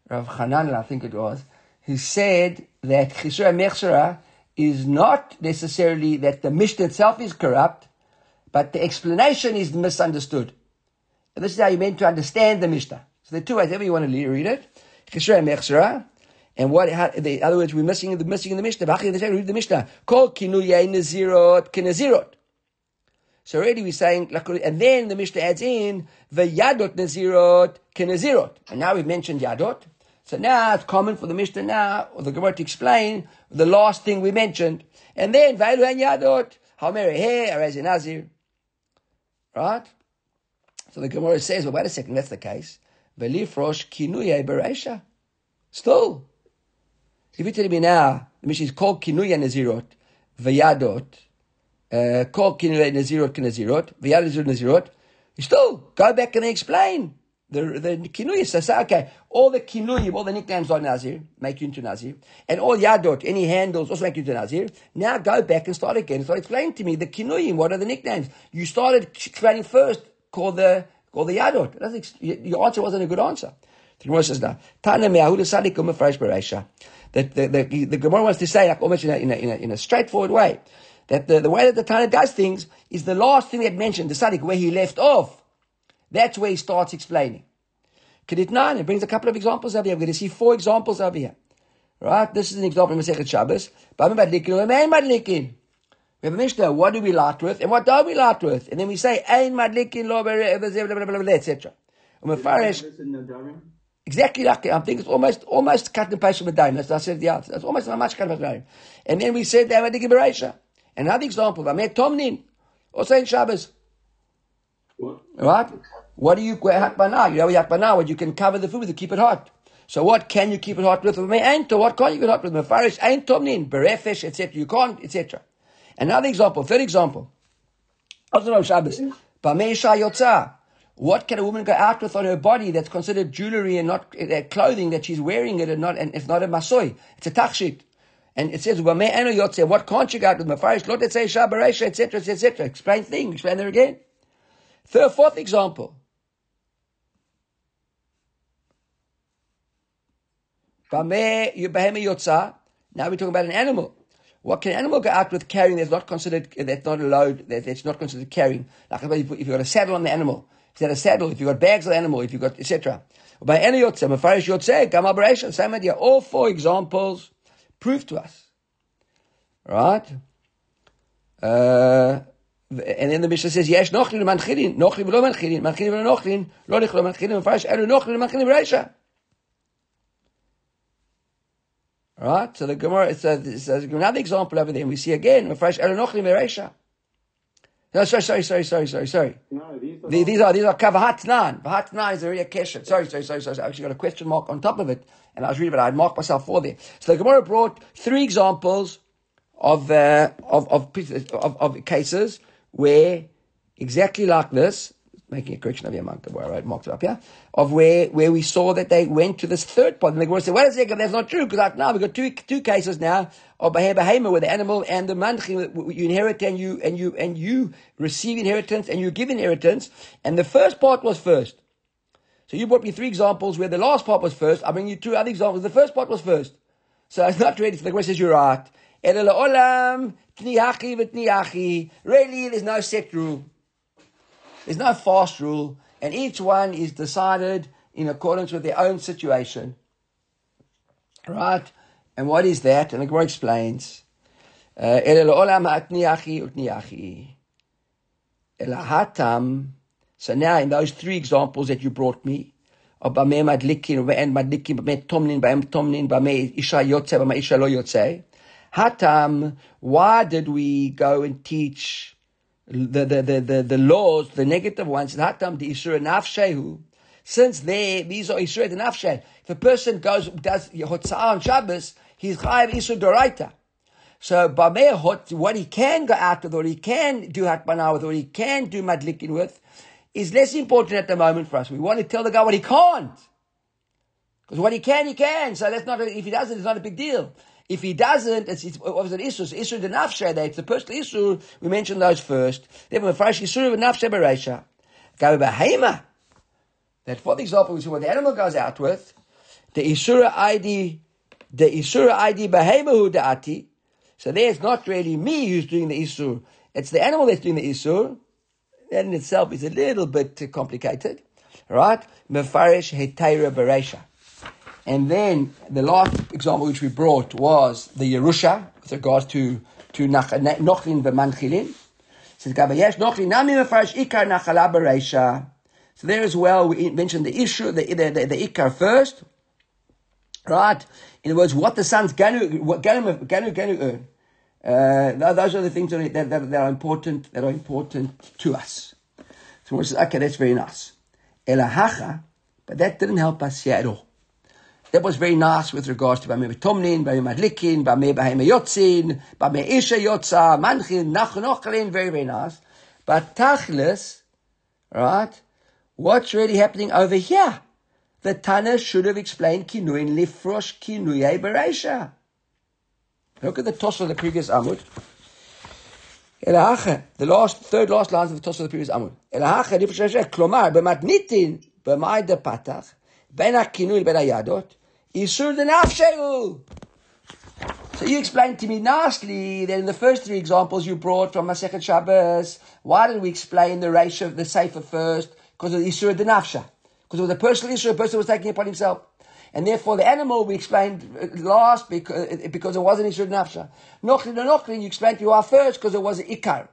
[SPEAKER 1] Rav Hanan, I think it was, who said that Chisra Mechsara is not necessarily that the Mishnah itself is corrupt, but the explanation is misunderstood. And this is how you're meant to understand the Mishnah. So there are two ways, you want to read it. Chisra Mechsara, and what, how, the other words, we're missing the missing in the Mishnah. Read the Mishnah. Call kinuyay nazirot. So already we're saying, and then the Mishnah adds in the yadot nazirot kinazirot. And now we've mentioned yadot. So now it's common for the Mishnah now, or the Gemara to explain the last thing we mentioned. And then, Vailu and Yadot, Hamer He, Arezi Nazir. Right? So the Gemara says, well, wait a second, that's the case. Velifrosh Kinuye Beresha. Still. If you tell me now, the Mishnah is called Kinuya Nazirot, Vayadot, uh, called Kinuya Nazirot Kinazirot, Vayadot Nazirot, you still go back and explain. The, the kinuyas says, okay, all the kinuyim, all the nicknames are Nazir, make you into Nazir. And all yadot, any handles, also make you into Nazir. Now go back and start again. Start explaining to me the kinuyim, what are the nicknames? You started explaining first, call the, call the yadot. That's, your answer wasn't a good answer. The Gemara says now, Tana umm that the, the, the Gemara wants to say, like almost in a, in a, in a, in a straightforward way, that the, the way that the Tana does things is the last thing that mentioned, the Sadik, where he left off. That's where he starts explaining. Keditnan, it brings a couple of examples over here. We're going to see four examples over here. Right? This is an example in Masechet Shabbos. We have a Mishnah. What do we light with and what don't we light with? And then we say, Ein madlikin lo etc. Um, exactly like I think it's almost almost cut and paste from a dime. That's I said the answer. That's almost how much cut and paste And then we said they have a Bereisha. Another example, Vamet Tomnin, also in Shabbos. What? Right? What do you yakbana? You know yakbana, what you can cover the food with to keep it hot. So what can you keep it hot with? What can't you keep it hot with? Mefarish ain't tomnin, berefesh, etc. You can't, etc. Another example, third example. Shabbos. What can a woman go out with on her body that's considered jewelry and not uh, clothing that she's wearing it and not and it's not a masoi? It's a tachshit. And it says, what can't you go out with? Mefarish, lot, shabaresha, etc., etc. Explain things, explain there again. Third, fourth example. Now we're talking about an animal. What can an animal go out with carrying that's not considered, that's not allowed, that, that's not considered carrying? Like if you've got a saddle on the animal, you got a saddle, if you've got bags on the animal, if you've got, etc. Same idea. All four examples prove to us. Right? Uh, and then the Mishnah says, Yesh nochlin manchilin, nochlin v'lo manchilin, manchilin v'lo nochlin, lo nichlo manchilin, mafarish elu nochlin manchilin v'reisha. Right? So the Gemara, it's, a, it's a, another example over there, and we see again, Mefresh Elonochli Meresha. No, sorry, sorry, sorry, sorry, sorry, sorry. No, these are, these are, these are Kavahatnan. Vahatnan is already a keshet. Sorry, sorry, sorry, sorry. I actually got a question mark on top of it, and I was reading, but I had marked myself for there. So the Gemara brought three examples of, uh, of, of, of, of cases where exactly like this, making a correction of your monk, where I marked it up here, of where, where we saw that they went to this third part. And the Gemara said, wait a second, that's not true, because now we've got two, two cases now of Behema, where the animal and the manchim, you inherit and you, and you, and you receive inheritance and you give inheritance. And the first part was first. So you brought me three examples where the last part was first. I bring you two other examples. The first part was first. So it's not ready. So the Gemara says, you're right. Really, there's no set rule. There's no fast rule, and each one is decided in accordance with their own situation. Right? And what is that? And the Gemara explains. Uh. So now in those three examples that you brought me, Hatam, why did we go and teach the, the, the, the, laws, the negative ones, Hatam, the Isra Nafshehu, since they, these are Isra Nafsheh. If a person goes, does Hotzah on Shabbos, he's Chayav Isra Doraita. So Bameh what he can go out with, or he can do Hatmanah with, or he can do Madlikin with, is less important at the moment for us. We want to tell the guy what he can't. Because what he can, he can. So that's not, a, if he doesn't, it's not a big deal. If he doesn't, it's, it's was an issue? Issue the. It's the personal issue. We mentioned those first. Then we fresh issue of nafshe bereisha. Go behema. That for the example, which is what the animal goes out with, the isura ID, the isura ID behema hu da'ati. So there's not really me who's doing the isur. It's the animal that's doing the isur. That in itself is a little bit complicated, right? Mefarish hetayra beresha. And then the last example which we brought was the Yerusha with regards to to Nochlin v'Manchilin. Says Gabayesh ikar. So there as well we mentioned the issue the the, the, the ikar first, right? In other words, what the son's ganu ganu earn. Uh, those are the things that, that, that, are important, that are important to us. So we says, okay, that's very nice. Elahacha, but that didn't help us here at all. That was very nice with regards to Bameh Tomnin, Bameh Madlikin, Bameh Bahema Yotzin, Bameh Isha Yotza, Manchin, Nachnochlin, very, very nice. But Tachlis, right, what's really happening over here? The Tana should have explained Kinuin Lifrosh Kinuyei Beresha. Look at the toss of the previous Amud. The last, third last lines of the toss of the previous Amud. Elahacha, klomar, b'matnitin, b'mai de patach, ha-kinui ben ha-yadot, isur de nafsheu. So you explained to me nicely that in the first three examples you brought from Masechet Shabbos, why didn't we explain the ratio of the Sefer first? Because of the Isur de Nafsha. Because it was a personal issue, a person was taking upon himself. And therefore, the animal we explained uh, last because, uh, because it wasn't Ishur Nafsha. Nochlin and Nochlin, you explained to us first because it was Ikar.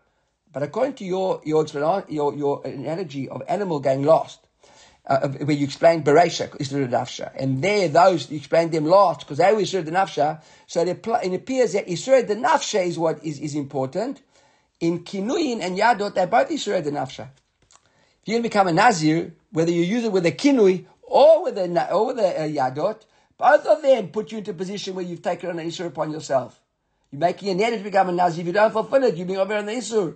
[SPEAKER 1] But according to your, your, your, your analogy of animal going lost, uh, where you explained Beresha, Isra Nafsha, and there those, you explained them last because they were Isra Nafsha, so it appears that Isra Nafsha is what is, is important. In Kinuyin and Yadot, they're both Isra Nafsha. If you're going to become a Nazir, whether you use it with a Kinui or with the, or with uh, Yadot, both of them put you into a position where you've taken on an Isur upon yourself. You're making a net to become a Nazir. If you don't fulfill it, you're being over on the Isur.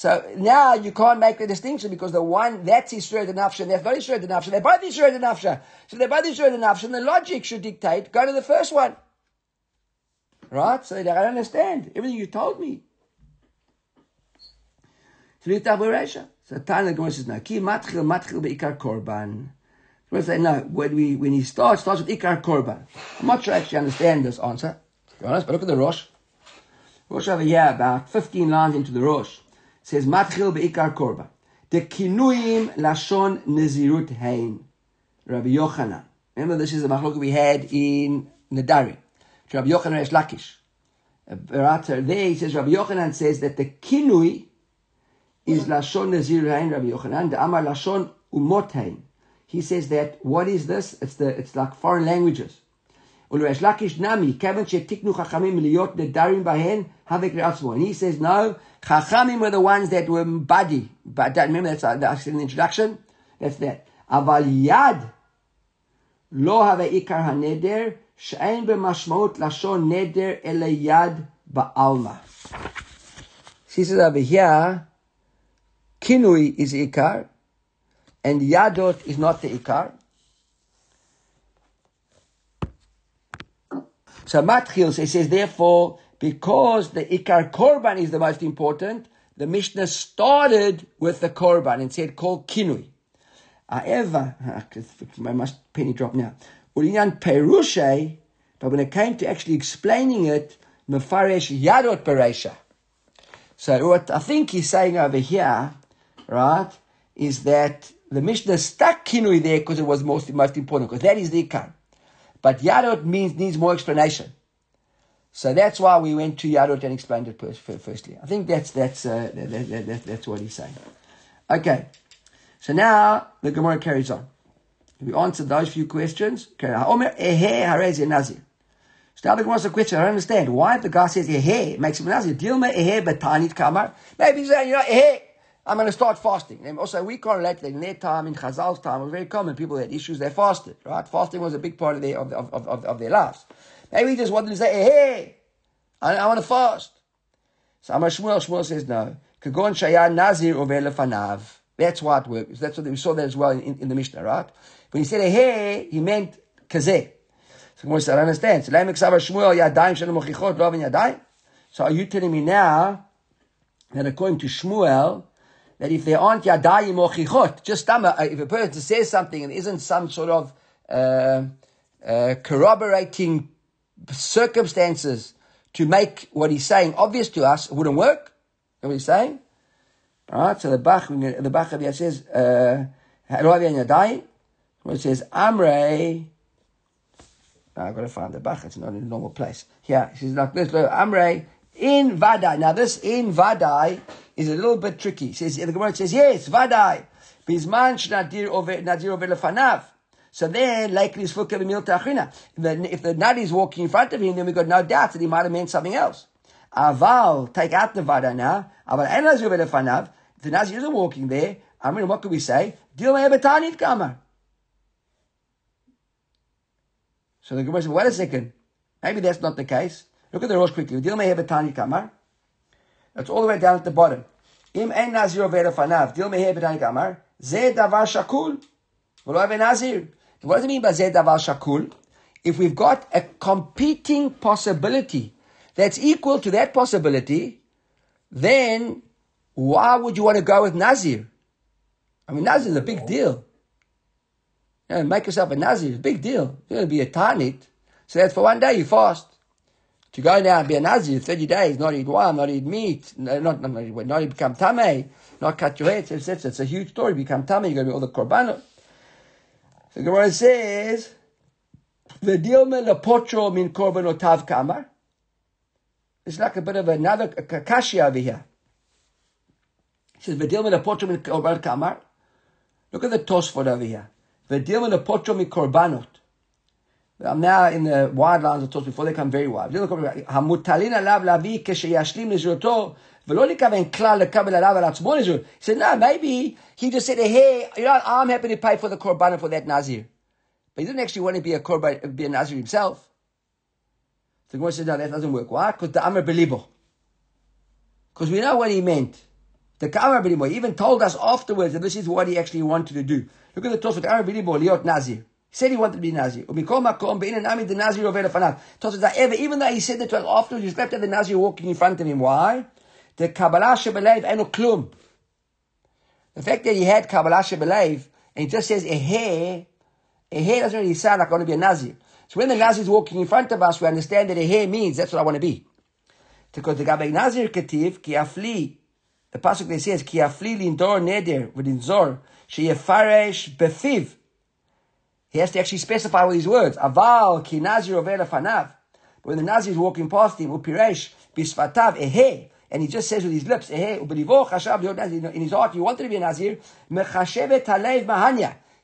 [SPEAKER 1] So now you can't make the distinction because the one, that's Isra the Nafsha, and that's not Isra the Nafsha. They're both Isra the Nafsha. So they're both Isra the Nafsha, and the logic should dictate, go to the first one. Right? So I don't understand. Everything you told me. So Tanya Gemara says, now, Ki matchil matchil be'ikar korban. We'll say, no, when, we, when he starts, starts with Ikar Korban. I'm not sure I actually understand this answer, to be honest, but look at the Rosh. Rosh over here, about 15 lines into the Rosh, says, Matchil be'ikar Korba. The kinuyim lashon nezirut hein. Rabbi Yochanan. Remember, this is the machlok we had in Nedarim. Rabbi Yochanan Resh Lakish. There he says, Rabbi Yochanan says that the kinui is lashon nezirut hein, Rabbi Yochanan. The amar lashon umot hein he says that what is this? It's the it's like foreign languages. And he says, no, Chachamim were the ones that were body. But that, remember, that's, uh, that's in the introduction. That's that. Aval yad lo ikar haneder she'en b'mashmaut lashon neder ele yad ba'alma. He says over here, kinui is ikar, and Yadot is not the Ikar. So Matchil says, therefore, because the Ikar Korban is the most important, the Mishnah started with the Korban and said, called Kinui. However, my must penny drop now. Ulinyan Perushay, but when it came to actually explaining it, Mefaresh Yadot Peresha. So what I think he's saying over here, right, is that the Mishnah stuck kinui there because it was most, most important, because that is the ikar. But yadot means needs more explanation. So that's why we went to Yadot and explained it firstly. I think that's that's uh, that, that, that, that's what he's saying. Okay, so now the Gemara carries on. We answered those few questions. Okay. So now the Gemara a question. I don't understand why the guy says ehe makes him nazir. Dilma ehe betanit kamar. Maybe he's saying you know ehe. I'm going to start fasting. And also, we correlate in their time, in Chazal's time, it was very common. People had issues, they fasted, right? Fasting was a big part of their, of, of, of, of their lives. Maybe he just wanted to say, hey, I, I want to fast. So Amar Shmuel, Shmuel says no. Kagon Shaya Nazir over Lefanav. That's what works. That's what we saw that as well in, in the Mishnah, right? When he said hey, he meant kazeh. So Gemara said, I understand. So Lamek Savar Shmuel Yadayim Shalom Mochichot Lov Yadayim. So are you telling me now that according to Shmuel, that if there aren't Yadayim or Chichot, just uh, if a person says something and isn't some sort of uh, uh, corroborating circumstances to make what he's saying obvious to us, it wouldn't work. You know what he's saying? Alright, so the Bach, the Bach of says, uh, it says, Amre, I've got to find the Bach, it's not in a normal place. Here, she's like this, Amre, in Vadai. Now this in Vadai is a little bit tricky. It says, the Gemara says, yes, Vadai. Bizman shnadir over, nadir over lefanav. So then, likely is b'mil ta'achrina. If the nadi is walking in front of him, then we got no doubt that he might have meant something else. Aval, take out the vada now. Aval en nazir v'lefanav. If the nazir isn't walking there, I mean, what could we say? Dil me'ebetanit kamar. So the Gemara says, wait a second. Maybe that's not the case. Look at the Rosh quickly. Dil me'ebetanit kamar. That's all the way down at the bottom. Im en nazir v'lefanav. Dil me'ebetanit kamar. Zeh davar shakul. V'lo nazir. What does it mean by Zed Davar Shakul? If we've got a competing possibility that's equal to that possibility, then why would you want to go with Nazir? I mean, Nazir is a big deal. You know, make yourself a Nazir is a big deal. You're going to be a Tanit. So that's for one day you fast. To go now and be a Nazir 30 days, not eat wine, not eat meat, not, not, not, not become Tameh, not cut your hair, etc. It's a huge story. Become Tameh, you're going to be all the Korbanot. The Gemara says, "V'dilme lepotro min korbanotav kamar." It's like a bit of another kakashi over here. He says, "V'dilme lepotro min korban kamar." Look at the Tosfot over here. V'dilme lepotro min korbanot. I'm now in the wide lines of Tosfot before they come very wide. המוטלין עליו להביא כשישלים לזרותו ולא לכוון כלל לקבל עליו על עצמו נזיר. He said, no, maybe he just said, hey, you know, I'm happy to pay for the korban for that Nazir. But he didn't actually want to be a korban, be a Nazir himself. The Gemara said, no, that doesn't work. Why? Because the Amr Belibo. Because we know what he meant. The Amr Belibo even told us afterwards that this is what he actually wanted to do. Look at the Tosfot, Amr Belibo, liot Nazir. He said he wanted to be Nazir. Even though he said that to afterwards, he's left at the Nazir walking in front of him. Why? The Kabbalah Shebelev Eno Klum. The fact that he had Kabbalah Shebelev, and he just says a hair, a hair doesn't really sound like I want to be a Nazir. So when the Nazir is walking in front of us, we understand that a hair means that's what I want to be. Because the Gabe Nazir Ketiv, Ki Afli, the Pasuk that says, Ki Afli Lindor Neder, Zor, Sheyefaresh Befiv. He has to actually specify all these words. Aval Ki Nazir Fanav. But when the Nazir is walking past him, Upiresh Bisfatav Ehe, and he just says with his lips, in his heart, he wanted to be a Nazir,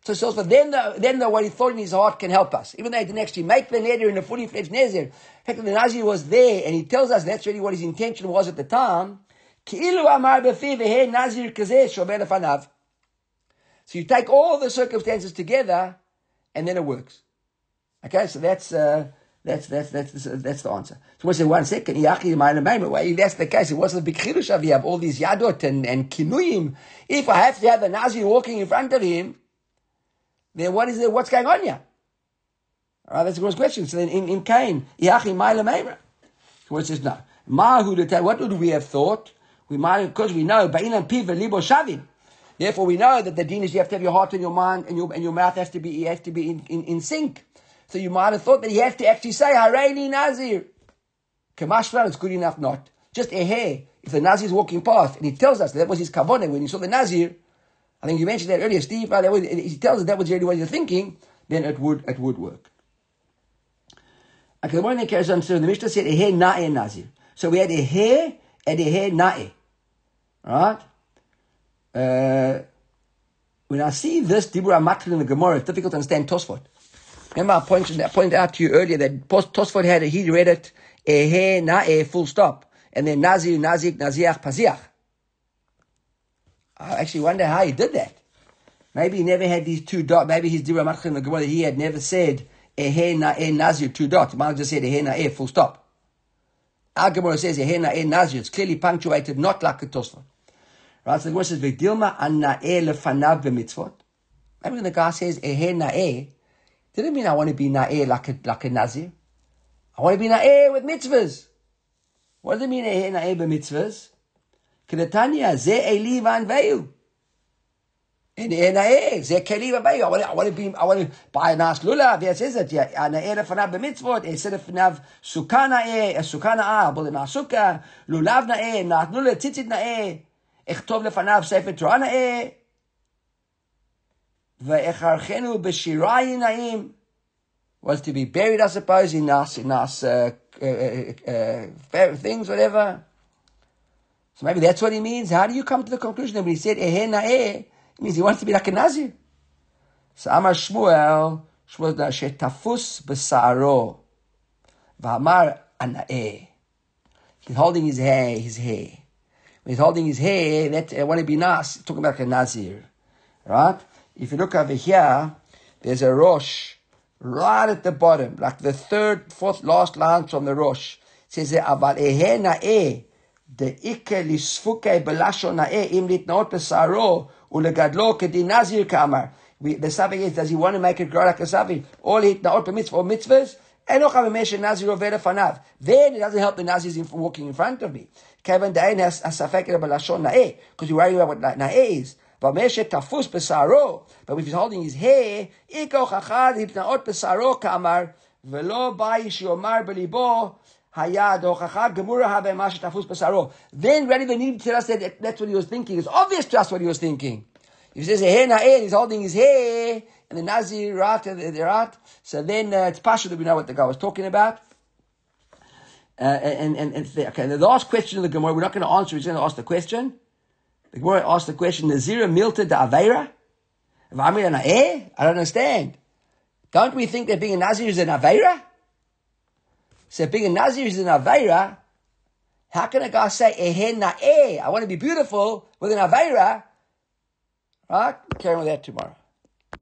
[SPEAKER 1] so, so, so then, the, then the, what he thought in his heart can help us. Even though he didn't actually make the Neder in a fully fledged Nazir. In fact, the Nazir was there, and he tells us that's really what his intention was at the time. Ki'ilu amar nazir So you take all the circumstances together, and then it works. Okay, so that's, uh, that's that's that's that's the answer. So we say one second. If that's the case, it wasn't a big chidush you have all these yadot and, and kinuyim. If I have to have the Nazir walking in front of him, then what is it? What's going on here? All right, that's a gross question. So then in, in Cain, Yachi Maila Meira. So it says no. What would we have thought? We might because we know Ba'inan Piva Libo Shavim. Therefore, we know that the din is you have to have your heart and your mind and your and your mouth has to be has to be in, in, in sync. So you might have thought that he has to actually say, Hareini Nazir. Kamashvan, it's good enough not. Just a hair. If the Nazir is walking past and he tells us that was his kavanah when he saw the Nazir, I think you mentioned that earlier, Steve, that was, he tells us that was really what you're thinking, then it would, it would work. Okay, the one thing carries on. So the Mishnah said ehe na'e nazir. So we had ehe and ehe na'e. Right? Uh, when I see this Dibur Makl in the Gemara, it's difficult to understand Tosfot. Remember I pointed, I pointed out to you earlier that Tosfot had, eh, he read it, ehe na'e, full stop. And then nazir, nazik, naziach, paziach. I actually wonder how he did that. Maybe he never had these two dots. Maybe his Dibur Makl in the Gemara, he had never said eh, ehe na'e eh, nazir, two dots. He might have just said ehe na'e, full stop. Our Gemara says ehe na'e nazir. It's clearly punctuated, not like a Tosfot. Right? So the Gemara says, "V'dilma an na'eh lefanav b'mitzvot." Maybe when the guy says "ehe na'eh," didn't mean I want to be na'eh like a like a nazir. I want to be na'eh with mitzvahs. What does it mean ehe na'eh b'mitzvahs? Kedetanya ze eli v'anveyu. Eh, in na'eh ze keli want to, I want to be I want to buy a nice lulav. Yes, is it? Yeah, ah, na'eh lefanav b'mitzvot. Instead of fanav sukkah na'eh, eh, sukkah na'ah, but in sukkah lulav na'eh, na'atnu le tzitzit na'eh. אכתוב לפניו ספר תורה נאה, ואחרכנו בשירי נעים. was to be buried, I suppose, in us, in us, uh uh, uh, uh, uh, things, whatever. So maybe that's what he means. How do you come to the conclusion that when he said Ehe nae," it means he wants to be like a Nazir? So Amar Shmuel, Shmuel Shetafus Besaro, V'amar Ana'eh. He's holding his hair, his hair he's holding his hair, that I want to be nice, talking about a Nazir. Right? If you look over here, there's a Rosh right at the bottom, like the third, fourth, last line from the Rosh. It says, אבל אהה נאה, דאיקה לספוקי בלשון נאה, אם להתנאות בשערו ולגדלו כדין נזיר כאמר. The suffix is, does he want to make it grow like a suffix? All להתנאות במצווה or mitzvahs? אין לו חמש שנזיר עובר לפניו. Then it doesn't help the Nazirs from walking in front of me. Kevin Dain has a safek in lashon na'e, because you're writing about what na'e is. But if he's holding his hair, Iko Chachad Hipnaot pesaro Kamar, Velo Bai Shiomar Belibo, Hayad o chachad Gemura Habe Mash Tafus pesaro. Then Rani Benim tell us that that's what he was thinking. It's obvious to us what he was thinking. If he says, Hey and he's holding his hair, and the Nazirat and the Rat, so then uh, it's partial that we know what the guy was talking about. Uh, and, and, and, okay, and the last question of the Gemara, we're not going to answer, we're going to ask the question. The Gemara asked the question, Nazira milta da? If eh, I don't understand. Don't we think that being a Nazir is an Aveira? So being a Nazir is an Aveira, how can a guy say, Ehen na'eh, I want to be beautiful with an Aveira? Right? Carry on with that tomorrow.